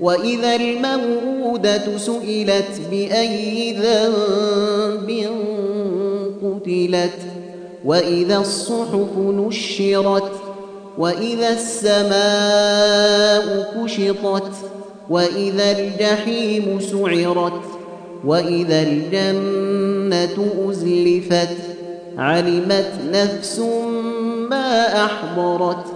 وإذا الموءودة سئلت بأي ذنب قتلت وإذا الصحف نشرت وإذا السماء كشطت وإذا الجحيم سعرت وإذا الجنة أزلفت علمت نفس ما أحضرت.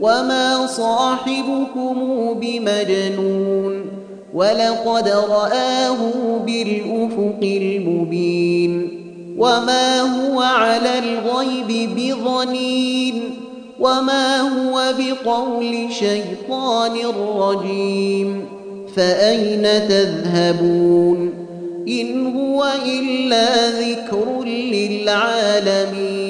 وما صاحبكم بمجنون ولقد رآه بالأفق المبين وما هو على الغيب بظنين وما هو بقول شيطان رجيم فأين تذهبون إن هو إلا ذكر للعالمين